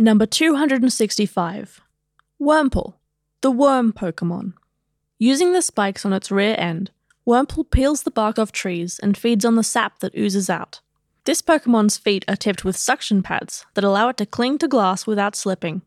Number 265 Wurmple, the worm Pokemon. Using the spikes on its rear end, Wurmple peels the bark off trees and feeds on the sap that oozes out. This Pokemon's feet are tipped with suction pads that allow it to cling to glass without slipping.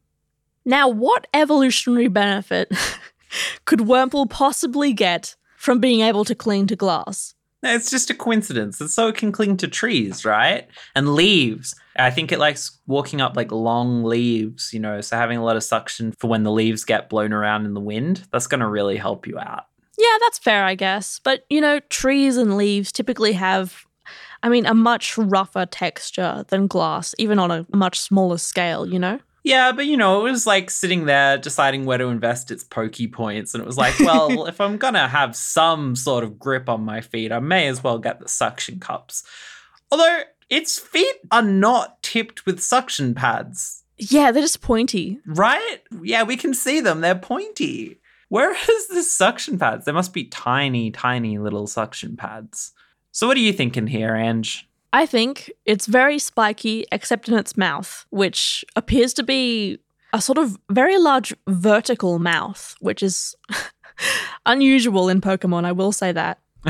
Now, what evolutionary benefit could Wurmple possibly get from being able to cling to glass? It's just a coincidence. And so it can cling to trees, right? And leaves. I think it likes walking up like long leaves, you know, so having a lot of suction for when the leaves get blown around in the wind, that's going to really help you out. Yeah, that's fair, I guess. But, you know, trees and leaves typically have, I mean, a much rougher texture than glass, even on a much smaller scale, you know? Yeah, but you know, it was like sitting there deciding where to invest its pokey points. And it was like, well, if I'm going to have some sort of grip on my feet, I may as well get the suction cups. Although its feet are not tipped with suction pads. Yeah, they're just pointy. Right? Yeah, we can see them. They're pointy. Where is the suction pads? There must be tiny, tiny little suction pads. So, what are you thinking here, Ange? I think it's very spiky, except in its mouth, which appears to be a sort of very large vertical mouth, which is unusual in Pokemon, I will say that.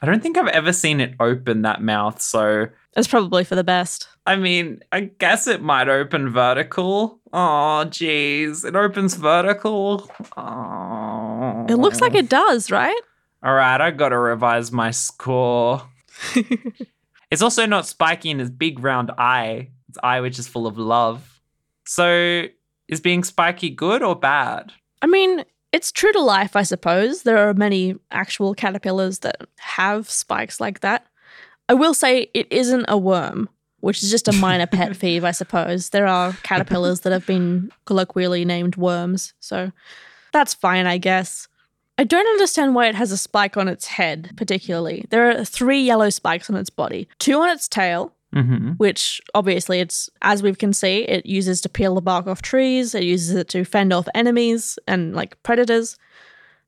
I don't think I've ever seen it open that mouth, so. It's probably for the best. I mean, I guess it might open vertical. Oh, jeez. It opens vertical. Oh. It looks like it does, right? All right, I gotta revise my score. it's also not spiky in its big round eye, its eye which is full of love. So, is being spiky good or bad? I mean, it's true to life, I suppose. There are many actual caterpillars that have spikes like that. I will say it isn't a worm, which is just a minor pet peeve, I suppose. There are caterpillars that have been colloquially named worms, so that's fine, I guess. I don't understand why it has a spike on its head, particularly. There are three yellow spikes on its body two on its tail, mm-hmm. which obviously it's, as we can see, it uses to peel the bark off trees, it uses it to fend off enemies and like predators.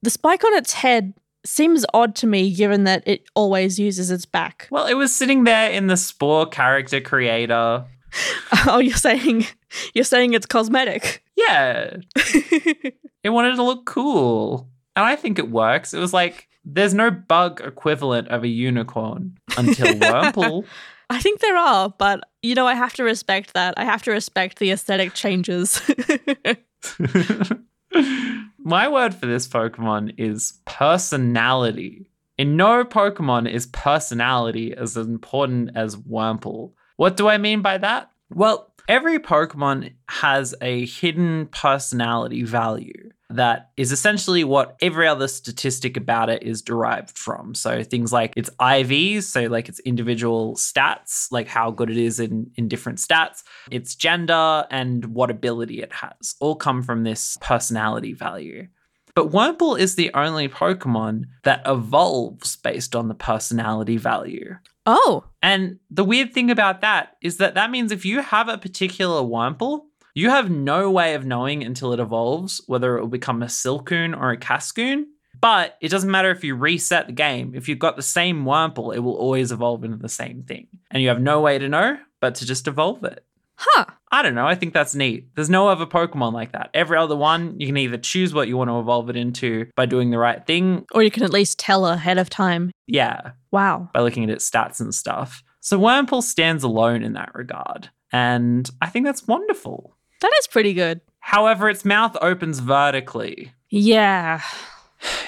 The spike on its head seems odd to me given that it always uses its back. Well, it was sitting there in the Spore character creator. oh, you're saying you're saying it's cosmetic. Yeah. it wanted to look cool. And I think it works. It was like there's no bug equivalent of a unicorn until Wurmple. I think there are, but you know, I have to respect that. I have to respect the aesthetic changes. My word for this Pokemon is personality. In no Pokemon is personality as important as Wurmple. What do I mean by that? Well, every Pokemon has a hidden personality value that is essentially what every other statistic about it is derived from. So things like its IVs, so like its individual stats, like how good it is in, in different stats, its gender, and what ability it has, all come from this personality value. But Wurmple is the only Pokemon that evolves based on the personality value. Oh. And the weird thing about that is that that means if you have a particular Wurmple, you have no way of knowing until it evolves whether it will become a Silcoon or a Cascoon. But it doesn't matter if you reset the game. If you've got the same Wurmple, it will always evolve into the same thing. And you have no way to know but to just evolve it. Huh. I don't know. I think that's neat. There's no other Pokemon like that. Every other one, you can either choose what you want to evolve it into by doing the right thing, or you can at least tell ahead of time. Yeah. Wow. By looking at its stats and stuff. So Wurmple stands alone in that regard. And I think that's wonderful. That is pretty good. However, its mouth opens vertically. Yeah.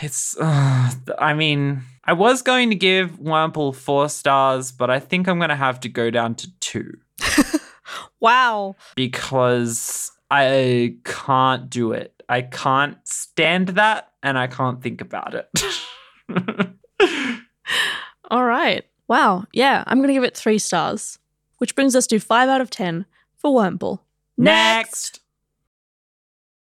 It's, uh, I mean, I was going to give Wurmple four stars, but I think I'm going to have to go down to two. wow. Because I can't do it. I can't stand that and I can't think about it. All right. Wow. Yeah, I'm going to give it three stars, which brings us to five out of 10 for Wurmple. Next.